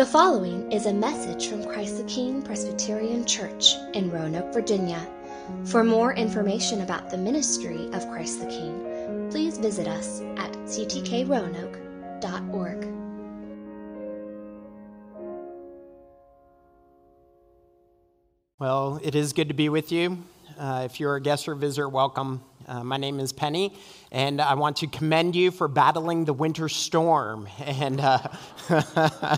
The following is a message from Christ the King Presbyterian Church in Roanoke, Virginia. For more information about the ministry of Christ the King, please visit us at ctkroanoke.org. Well, it is good to be with you. Uh, if you're a guest or visitor, welcome. Uh, my name is Penny, and I want to commend you for battling the winter storm. And uh,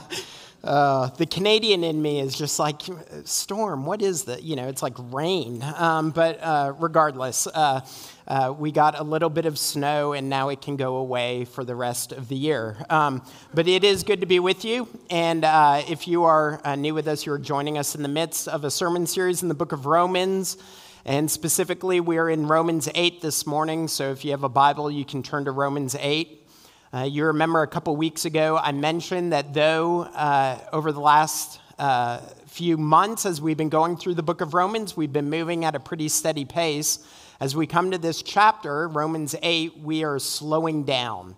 Uh, the Canadian in me is just like, storm, what is that? You know, it's like rain. Um, but uh, regardless, uh, uh, we got a little bit of snow and now it can go away for the rest of the year. Um, but it is good to be with you. And uh, if you are new with us, you're joining us in the midst of a sermon series in the book of Romans. And specifically, we are in Romans 8 this morning. So if you have a Bible, you can turn to Romans 8. Uh, you remember a couple weeks ago, I mentioned that though uh, over the last uh, few months, as we've been going through the book of Romans, we've been moving at a pretty steady pace. As we come to this chapter, Romans 8, we are slowing down.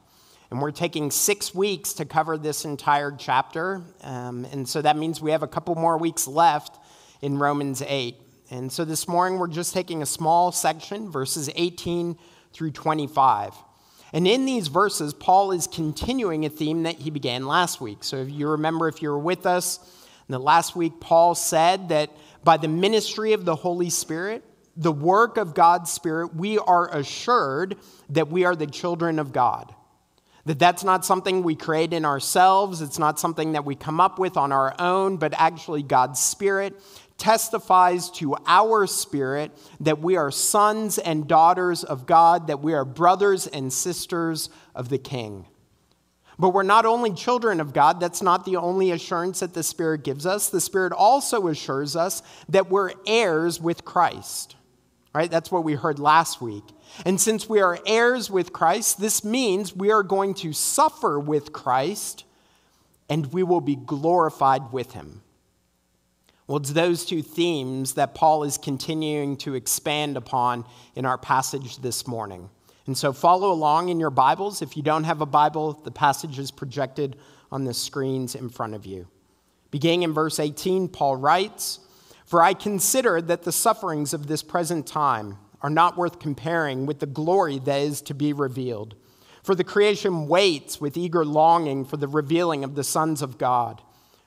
And we're taking six weeks to cover this entire chapter. Um, and so that means we have a couple more weeks left in Romans 8. And so this morning, we're just taking a small section, verses 18 through 25. And in these verses, Paul is continuing a theme that he began last week. So if you remember, if you were with us, the last week, Paul said that by the ministry of the Holy Spirit, the work of God's Spirit, we are assured that we are the children of God. That that's not something we create in ourselves, it's not something that we come up with on our own, but actually God's Spirit testifies to our spirit that we are sons and daughters of God, that we are brothers and sisters of the King. But we're not only children of God, that's not the only assurance that the Spirit gives us. The Spirit also assures us that we're heirs with Christ. Right? That's what we heard last week. And since we are heirs with Christ, this means we are going to suffer with Christ and we will be glorified with him. Well, it's those two themes that Paul is continuing to expand upon in our passage this morning. And so follow along in your Bibles. If you don't have a Bible, the passage is projected on the screens in front of you. Beginning in verse 18, Paul writes, For I consider that the sufferings of this present time are not worth comparing with the glory that is to be revealed. For the creation waits with eager longing for the revealing of the sons of God.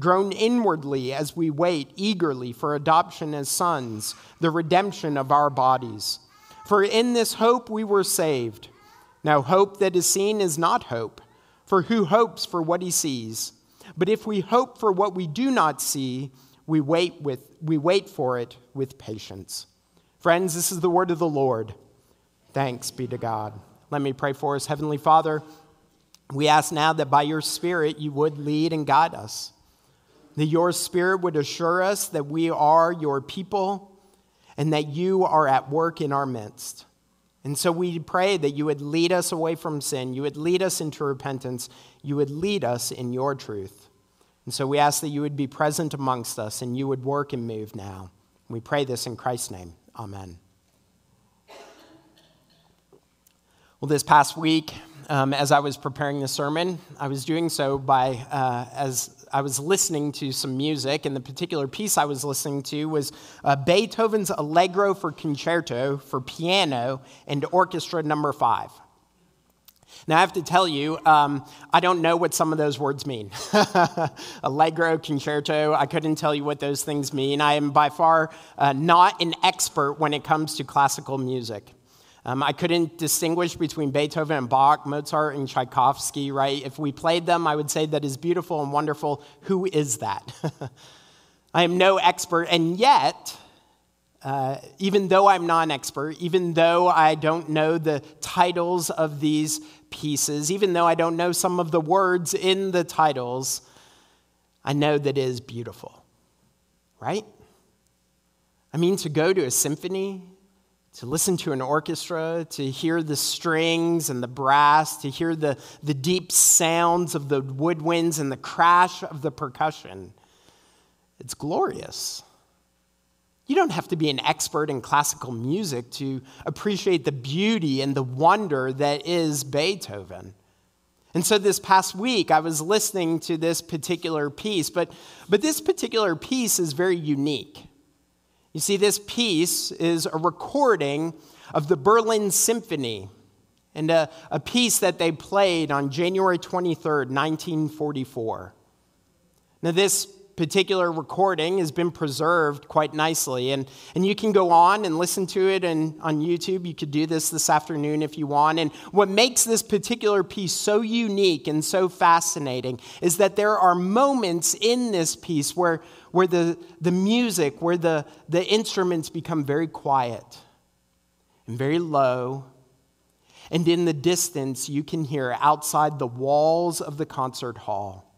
groan inwardly as we wait eagerly for adoption as sons, the redemption of our bodies. For in this hope we were saved. Now, hope that is seen is not hope, for who hopes for what he sees? But if we hope for what we do not see, we wait, with, we wait for it with patience. Friends, this is the word of the Lord. Thanks be to God. Let me pray for us. Heavenly Father, we ask now that by your Spirit you would lead and guide us that your spirit would assure us that we are your people and that you are at work in our midst. And so we pray that you would lead us away from sin, you would lead us into repentance, you would lead us in your truth. And so we ask that you would be present amongst us and you would work and move now. We pray this in Christ's name. Amen. Well, this past week, um, as I was preparing the sermon, I was doing so by, uh, as I was listening to some music, and the particular piece I was listening to was uh, Beethoven's Allegro for Concerto for piano and orchestra number five. Now, I have to tell you, um, I don't know what some of those words mean. Allegro, concerto, I couldn't tell you what those things mean. I am by far uh, not an expert when it comes to classical music. Um, I couldn't distinguish between Beethoven and Bach, Mozart and Tchaikovsky, right? If we played them, I would say that is beautiful and wonderful. Who is that? I am no expert, and yet, uh, even though I'm not an expert, even though I don't know the titles of these pieces, even though I don't know some of the words in the titles, I know that it is beautiful, right? I mean, to go to a symphony, to listen to an orchestra, to hear the strings and the brass, to hear the, the deep sounds of the woodwinds and the crash of the percussion. It's glorious. You don't have to be an expert in classical music to appreciate the beauty and the wonder that is Beethoven. And so this past week, I was listening to this particular piece, but, but this particular piece is very unique. You see, this piece is a recording of the Berlin Symphony and a, a piece that they played on January 23rd, 1944. Now, this particular recording has been preserved quite nicely. And, and you can go on and listen to it and, on YouTube. You could do this this afternoon if you want. And what makes this particular piece so unique and so fascinating is that there are moments in this piece where, where the, the music, where the, the instruments become very quiet and very low. And in the distance, you can hear outside the walls of the concert hall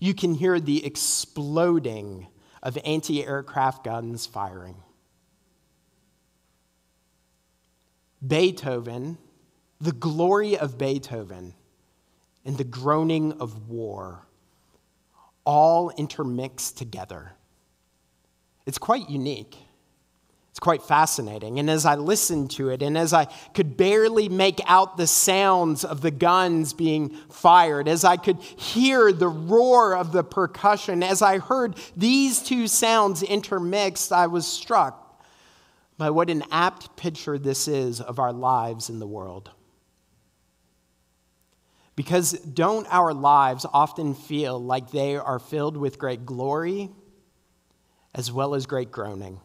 you can hear the exploding of anti aircraft guns firing. Beethoven, the glory of Beethoven, and the groaning of war all intermix together. It's quite unique. It's quite fascinating. And as I listened to it, and as I could barely make out the sounds of the guns being fired, as I could hear the roar of the percussion, as I heard these two sounds intermixed, I was struck by what an apt picture this is of our lives in the world. Because don't our lives often feel like they are filled with great glory as well as great groaning?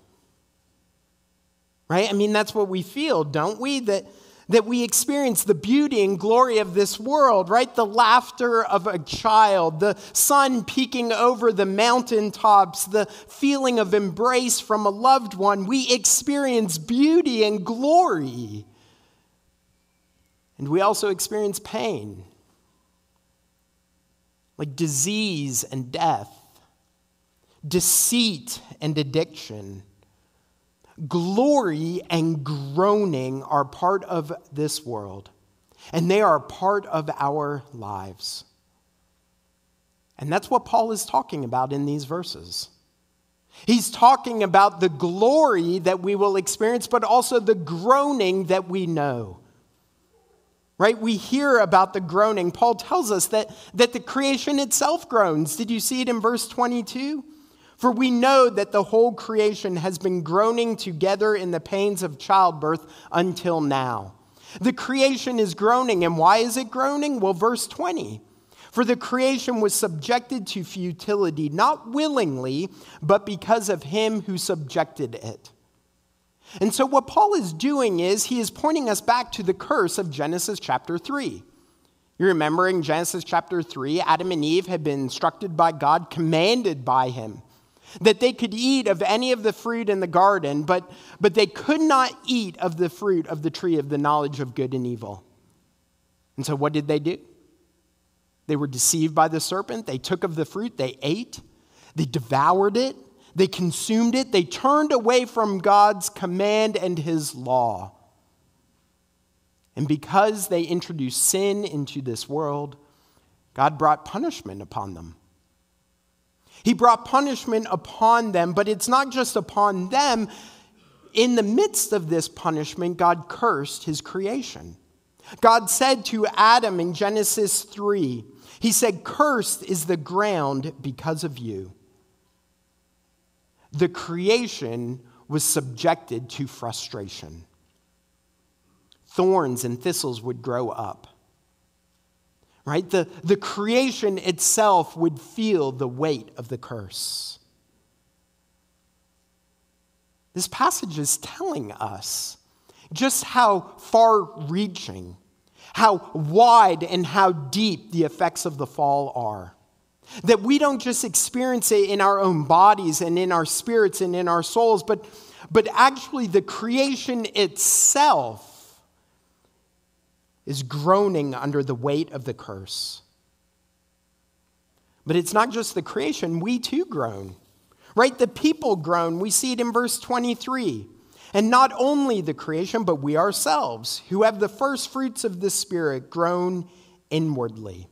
Right? I mean, that's what we feel, don't we? That, that we experience the beauty and glory of this world, right? The laughter of a child, the sun peeking over the mountaintops, the feeling of embrace from a loved one. We experience beauty and glory. And we also experience pain, like disease and death, deceit and addiction Glory and groaning are part of this world, and they are part of our lives. And that's what Paul is talking about in these verses. He's talking about the glory that we will experience, but also the groaning that we know. Right? We hear about the groaning. Paul tells us that, that the creation itself groans. Did you see it in verse 22? For we know that the whole creation has been groaning together in the pains of childbirth until now. The creation is groaning, and why is it groaning? Well, verse 20. For the creation was subjected to futility, not willingly, but because of him who subjected it. And so, what Paul is doing is he is pointing us back to the curse of Genesis chapter 3. You remember in Genesis chapter 3, Adam and Eve had been instructed by God, commanded by him that they could eat of any of the fruit in the garden, but, but they could not eat of the fruit of the tree of the knowledge of good and evil. And so, what did they do? They were deceived by the serpent. They took of the fruit, they ate, they devoured it, they consumed it, they turned away from God's command and his law. And because they introduced sin into this world, God brought punishment upon them. He brought punishment upon them, but it's not just upon them. In the midst of this punishment, God cursed his creation. God said to Adam in Genesis 3, He said, Cursed is the ground because of you. The creation was subjected to frustration. Thorns and thistles would grow up right? The, the creation itself would feel the weight of the curse. This passage is telling us just how far reaching, how wide, and how deep the effects of the fall are. That we don't just experience it in our own bodies and in our spirits and in our souls, but, but actually the creation itself is groaning under the weight of the curse. But it's not just the creation, we too groan. Right? The people groan. We see it in verse 23. And not only the creation, but we ourselves, who have the first fruits of the Spirit, groan inwardly.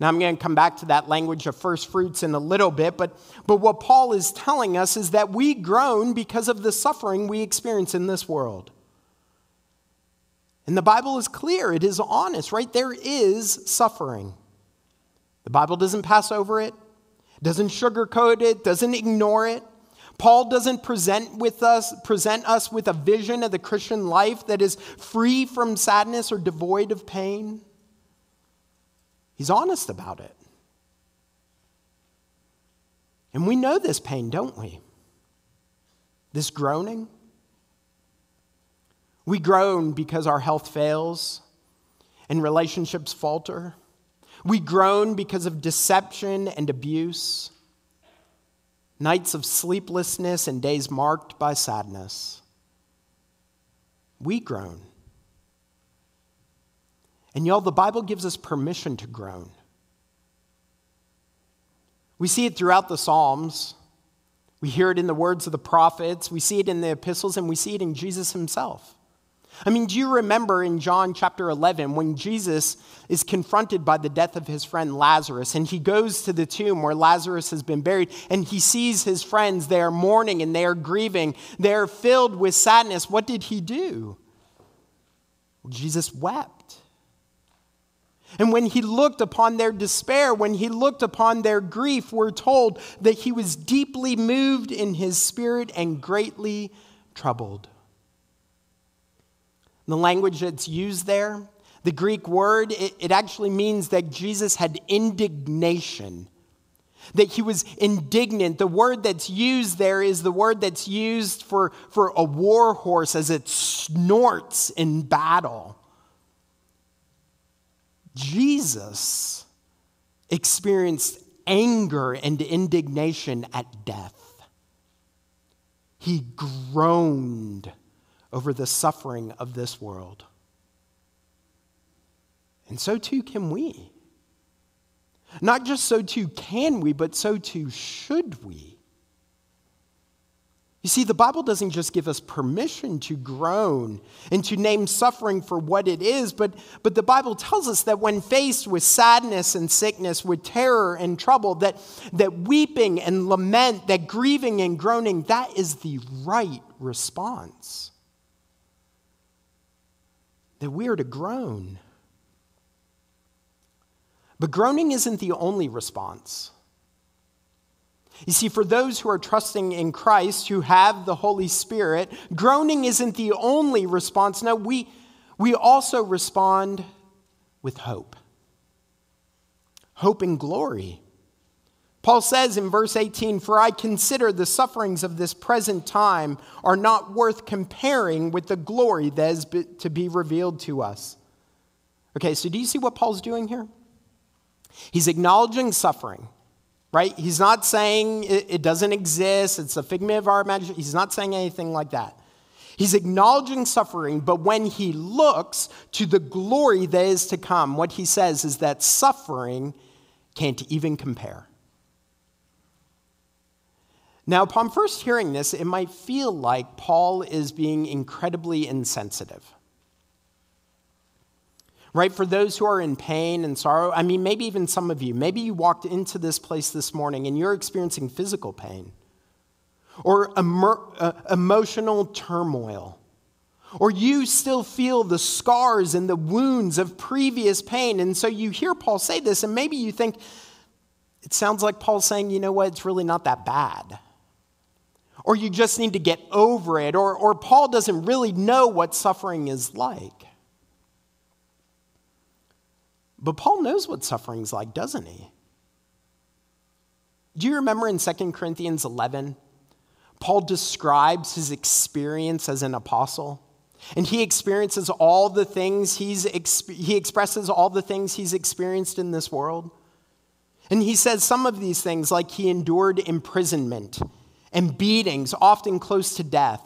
Now, I'm going to come back to that language of first fruits in a little bit, but, but what Paul is telling us is that we groan because of the suffering we experience in this world. And the Bible is clear, it is honest, right? There is suffering. The Bible doesn't pass over it, doesn't sugarcoat it, doesn't ignore it. Paul doesn't present with us present us with a vision of the Christian life that is free from sadness or devoid of pain. He's honest about it. And we know this pain, don't we? This groaning. We groan because our health fails and relationships falter. We groan because of deception and abuse, nights of sleeplessness and days marked by sadness. We groan. And y'all, the Bible gives us permission to groan. We see it throughout the Psalms. We hear it in the words of the prophets. We see it in the epistles, and we see it in Jesus himself. I mean, do you remember in John chapter 11 when Jesus is confronted by the death of his friend Lazarus and he goes to the tomb where Lazarus has been buried and he sees his friends, they are mourning and they are grieving, they are filled with sadness. What did he do? Jesus wept. And when he looked upon their despair, when he looked upon their grief, we're told that he was deeply moved in his spirit and greatly troubled. The language that's used there, the Greek word, it, it actually means that Jesus had indignation that he was indignant. The word that's used there is the word that's used for, for a war horse as it snorts in battle. Jesus experienced anger and indignation at death. He groaned over the suffering of this world. And so too can we. Not just so too can we, but so too should we. You see, the Bible doesn't just give us permission to groan and to name suffering for what it is, but, but the Bible tells us that when faced with sadness and sickness, with terror and trouble, that, that weeping and lament, that grieving and groaning, that is the right response. That we are to groan. But groaning isn't the only response. You see, for those who are trusting in Christ, who have the Holy Spirit, groaning isn't the only response. No, we, we also respond with hope. Hope and glory. Paul says in verse 18, For I consider the sufferings of this present time are not worth comparing with the glory that is to be revealed to us. Okay, so do you see what Paul's doing here? He's acknowledging suffering right? He's not saying it, doesn't exist, it's a figment of our imagination. He's not saying anything like that. He's acknowledging suffering, but when he looks to the glory that is to come, what he says is that suffering can't even compare. Now, upon first hearing this, it might feel like Paul is being incredibly insensitive right? For those who are in pain and sorrow, I mean, maybe even some of you, maybe you walked into this place this morning and you're experiencing physical pain or emer- uh, emotional turmoil. Or you still feel the scars and the wounds of previous pain. And so you hear Paul say this, and maybe you think, it sounds like Paul's saying, you know what, it's really not that bad. Or you just need to get over it. Or, or Paul doesn't really know what suffering is like. But Paul knows what suffering's like, doesn't he? Do you remember in 2 Corinthians 11? Paul describes his experience as an apostle. And he experiences all the things he's, he expresses all the things he's experienced in this world. And he says some of these things, like he endured imprisonment and beatings, often close to death.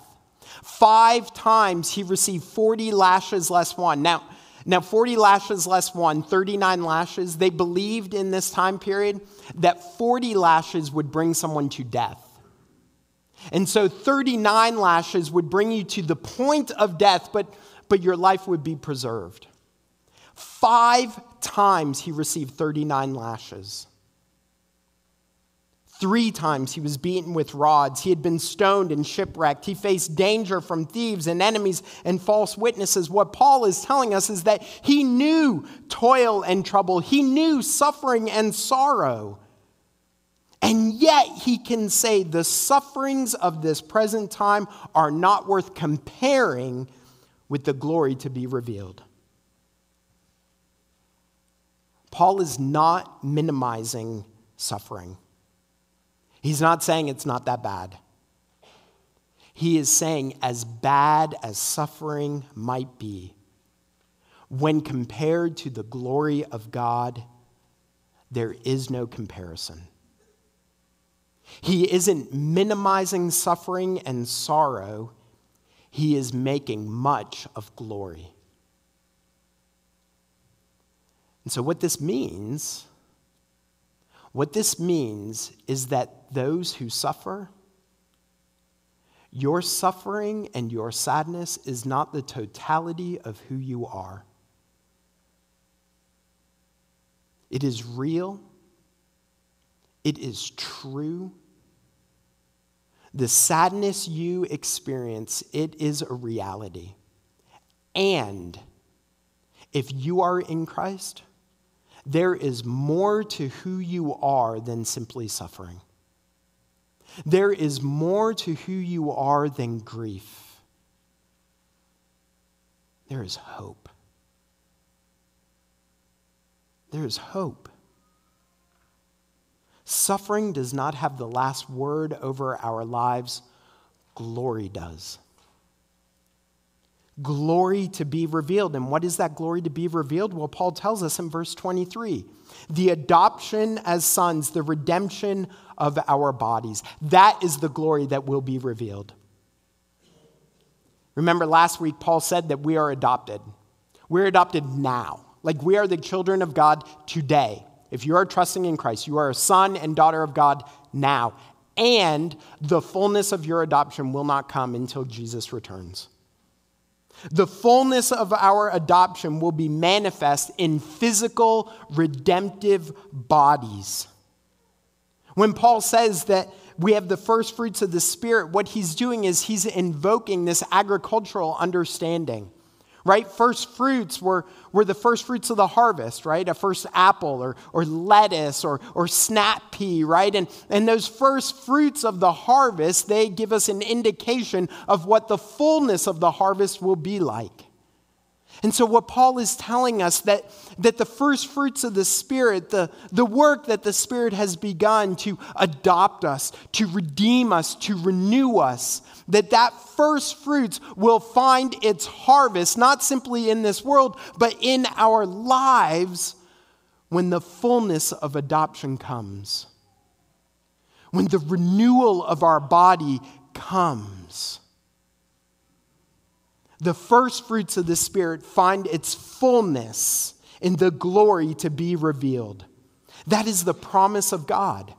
Five times he received 40 lashes less one. Now, Now, 40 lashes less one, 39 lashes, they believed in this time period that 40 lashes would bring someone to death. And so 39 lashes would bring you to the point of death, but, but your life would be preserved. Five times he received 39 lashes. Three times he was beaten with rods. He had been stoned and shipwrecked. He faced danger from thieves and enemies and false witnesses. What Paul is telling us is that he knew toil and trouble, he knew suffering and sorrow. And yet he can say the sufferings of this present time are not worth comparing with the glory to be revealed. Paul is not minimizing suffering. He's not saying it's not that bad. He is saying, as bad as suffering might be, when compared to the glory of God, there is no comparison. He isn't minimizing suffering and sorrow, he is making much of glory. And so, what this means what this means is that those who suffer, your suffering and your sadness is not the totality of who you are. It is real, it is true. The sadness you experience, it is a reality. And if you are in Christ, there is more to who you are than simply suffering. There is more to who you are than grief. There is hope. There is hope. Suffering does not have the last word over our lives, glory does glory to be revealed. And what is that glory to be revealed? Well, Paul tells us in verse 23 the adoption as sons, the redemption of our bodies. That is the glory that will be revealed. Remember, last week, Paul said that we are adopted. We're adopted now. Like we are the children of God today. If you are trusting in Christ, you are a son and daughter of God now. And the fullness of your adoption will not come until Jesus returns. The fullness of our adoption will be manifest in physical, redemptive bodies. When Paul says that we have the first fruits of the Spirit, what he's doing is he's invoking this agricultural understanding right? First fruits were, were the first fruits of the harvest, right? A first apple or, or lettuce or, or snap pea, right? And, and those first fruits of the harvest, they give us an indication of what the fullness of the harvest will be like. And so, what Paul is telling us that, that the first fruits of the Spirit, the, the work that the Spirit has begun to adopt us, to redeem us, to renew us, that that first fruits will find its harvest, not simply in this world, but in our lives when the fullness of adoption comes, when the renewal of our body comes the first fruits of the Spirit find its fullness in the glory to be revealed. That is the promise of God.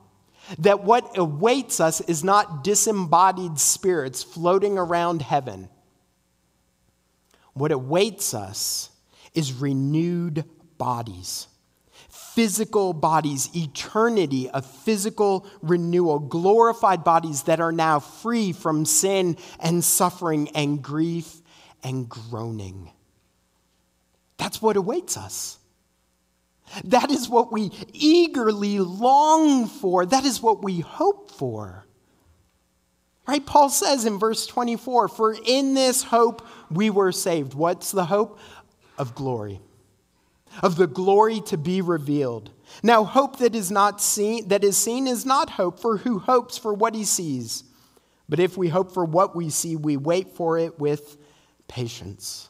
That what awaits us is not disembodied spirits floating around heaven. What awaits us is renewed bodies, physical bodies, eternity of physical renewal, glorified bodies that are now free from sin and suffering and grief and groaning. That's what awaits us. That is what we eagerly long for. That is what we hope for. Right? Paul says in verse 24, For in this hope we were saved. What's the hope? Of glory. Of the glory to be revealed. Now, hope that is not seen, that is seen is not hope, for who hopes for what he sees? But if we hope for what we see, we wait for it with patience.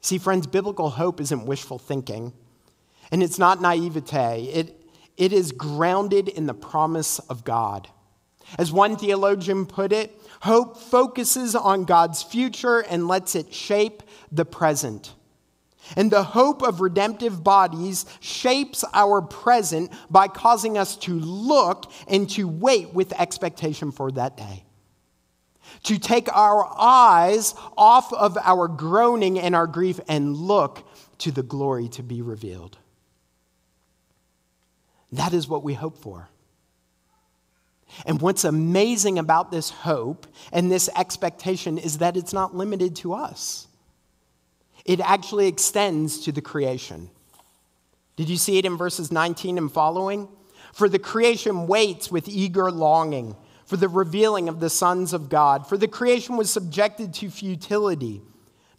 See, friends, biblical hope isn't wishful thinking, and it's not naivete. It, it is grounded in the promise of God. As one theologian put it, hope focuses on God's future and lets it shape the present. And the hope of redemptive bodies shapes our present by causing us to look and to wait with expectation for that day. To take our eyes off of our groaning and our grief and look to the glory to be revealed. That is what we hope for. And what's amazing about this hope and this expectation is that it's not limited to us it actually extends to the creation. Did you see it in verses 19 and following? For the creation waits with eager longing for the revealing of the sons of God. For the creation was subjected to futility,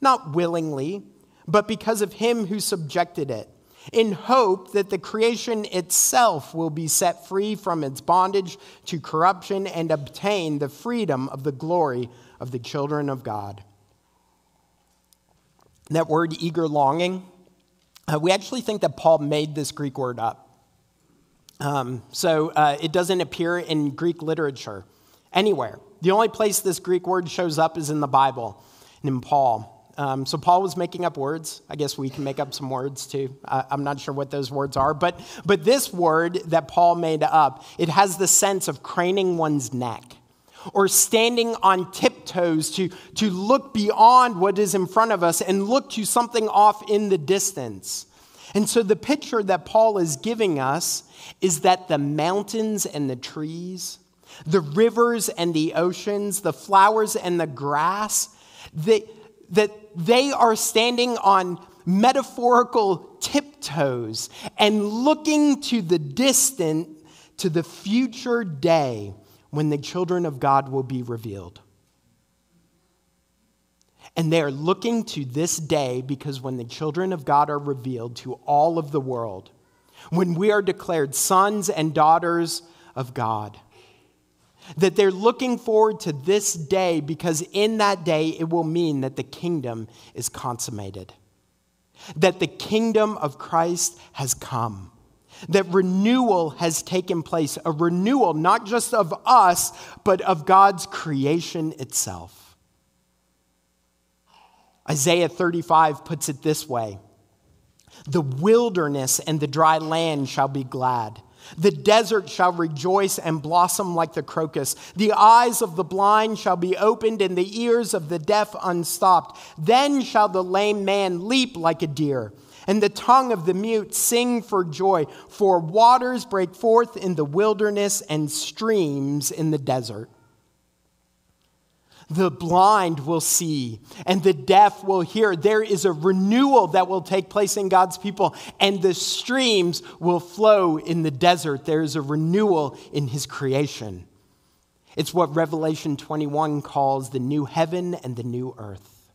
not willingly, but because of him who subjected it, in hope that the creation itself will be set free from its bondage to corruption and obtain the freedom of the glory of the children of God that word eager longing, uh, we actually think that Paul made this Greek word up. Um, so uh, it doesn't appear in Greek literature anywhere. The only place this Greek word shows up is in the Bible and in Paul. Um, so Paul was making up words. I guess we can make up some words too. I, I'm not sure what those words are, but but this word that Paul made up, it has the sense of craning one's neck or standing on tiptoes to, to look beyond what is in front of us and look to something off in the distance. And so the picture that Paul is giving us is that the mountains and the trees, the rivers and the oceans, the flowers and the grass, they, that they are standing on metaphorical tiptoes and looking to the distant, to the future day when the children of God will be revealed. And they are looking to this day because when the children of God are revealed to all of the world, when we are declared sons and daughters of God, that they're looking forward to this day because in that day it will mean that the kingdom is consummated, that the kingdom of Christ has come that renewal has taken place, a renewal not just of us, but of God's creation itself. Isaiah 35 puts it this way The wilderness and the dry land shall be glad. The desert shall rejoice and blossom like the crocus. The eyes of the blind shall be opened and the ears of the deaf unstopped. Then shall the lame man leap like a deer and the tongue of the mute sing for joy, for waters break forth in the wilderness and streams in the desert. The blind will see and the deaf will hear. There is a renewal that will take place in God's people, and the streams will flow in the desert. There is a renewal in His creation. It's what Revelation 21 calls the new heaven and the new earth.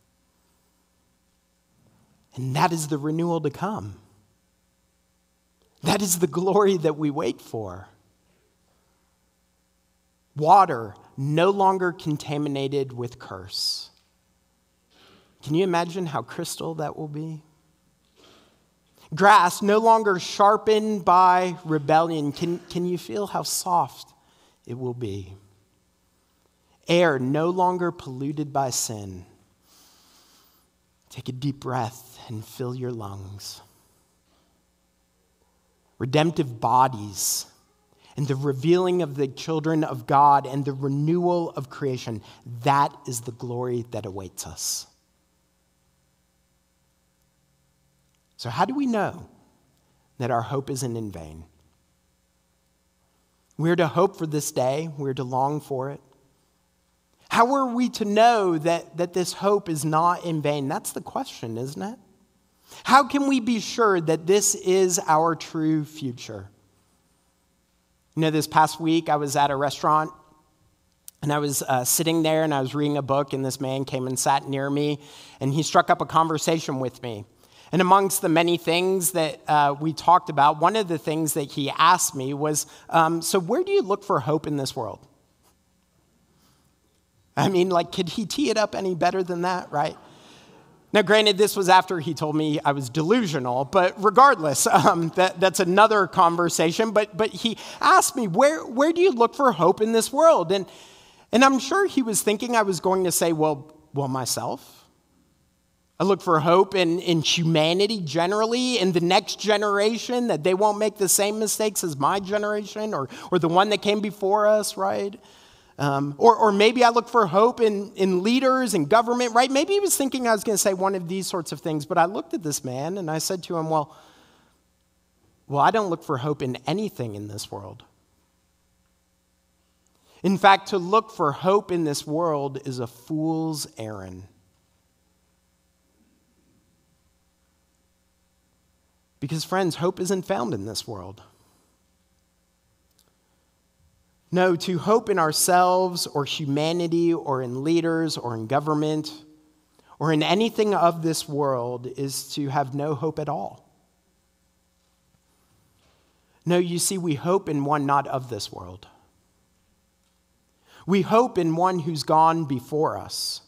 And that is the renewal to come. That is the glory that we wait for. Water no longer contaminated with curse. Can you imagine how crystal that will be? Grass no longer sharpened by rebellion. Can, can you feel how soft it will be? Air no longer polluted by sin. Take a deep breath and fill your lungs. Redemptive bodies and the revealing of the children of God and the renewal of creation, that is the glory that awaits us. So, how do we know that our hope isn't in vain? We're to hope for this day, we're to long for it. How are we to know that, that this hope is not in vain? That's the question, isn't it? How can we be sure that this is our true future? You know, this past week I was at a restaurant and I was uh, sitting there and I was reading a book, and this man came and sat near me and he struck up a conversation with me. And amongst the many things that uh, we talked about, one of the things that he asked me was um, So, where do you look for hope in this world? I mean, like, could he tee it up any better than that, right? Now, granted, this was after he told me I was delusional, but regardless, um, that, that's another conversation. But, but he asked me, where, where do you look for hope in this world? And, and I'm sure he was thinking I was going to say, well, well, myself. I look for hope in, in humanity generally, in the next generation, that they won't make the same mistakes as my generation or, or the one that came before us, right? Um, or, or maybe I look for hope in, in leaders and government, right? Maybe he was thinking I was going to say one of these sorts of things, but I looked at this man and I said to him, Well, well, I don't look for hope in anything in this world. In fact, to look for hope in this world is a fool's errand. Because, friends, hope isn't found in this world. No, to hope in ourselves or humanity or in leaders or in government or in anything of this world is to have no hope at all. No, you see, we hope in one not of this world. We hope in one who's gone before us.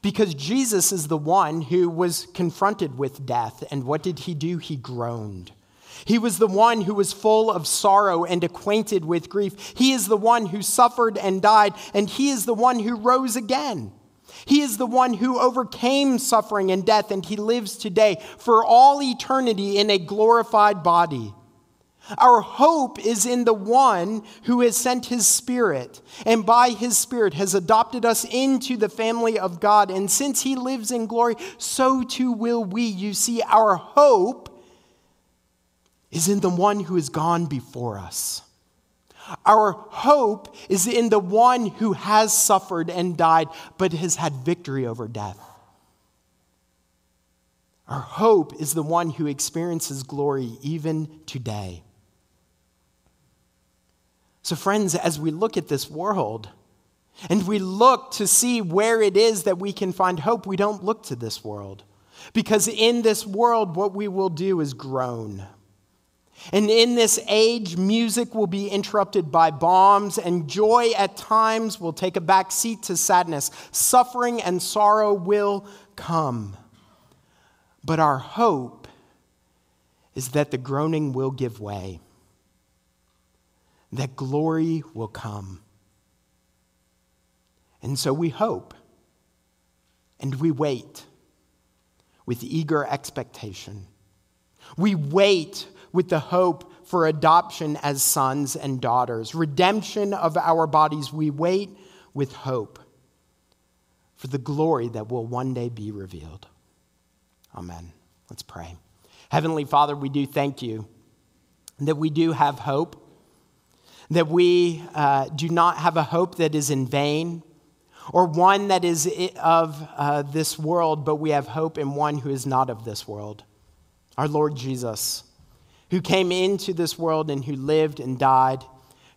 Because Jesus is the one who was confronted with death. And what did he do? He groaned. He was the one who was full of sorrow and acquainted with grief. He is the one who suffered and died, and he is the one who rose again. He is the one who overcame suffering and death, and he lives today for all eternity in a glorified body. Our hope is in the one who has sent his Spirit, and by his Spirit has adopted us into the family of God. And since he lives in glory, so too will we. You see, our hope is in the one who has gone before us. Our hope is in the one who has suffered and died, but has had victory over death. Our hope is the one who experiences glory even today. So, friends, as we look at this world and we look to see where it is that we can find hope, we don't look to this world. Because in this world, what we will do is groan. And in this age, music will be interrupted by bombs, and joy at times will take a back seat to sadness. Suffering and sorrow will come. But our hope is that the groaning will give way that glory will come. And so we hope and we wait with eager expectation. We wait with the hope for adoption as sons and daughters, redemption of our bodies. We wait with hope for the glory that will one day be revealed. Amen. Let's pray. Heavenly Father, we do thank you that we do have hope that we uh, do not have a hope that is in vain or one that is of uh, this world, but we have hope in one who is not of this world, our Lord Jesus, who came into this world and who lived and died,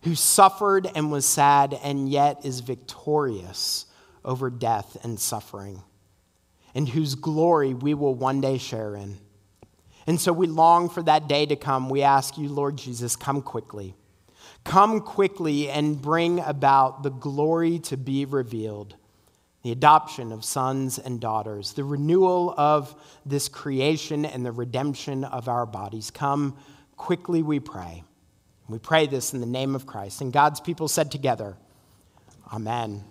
who suffered and was sad, and yet is victorious over death and suffering, and whose glory we will one day share in. And so we long for that day to come. We ask you, Lord Jesus, come quickly. Come quickly and bring about the glory to be revealed, the adoption of sons and daughters, the renewal of this creation, and the redemption of our bodies. Come quickly, we pray. We pray this in the name of Christ. And God's people said together, Amen.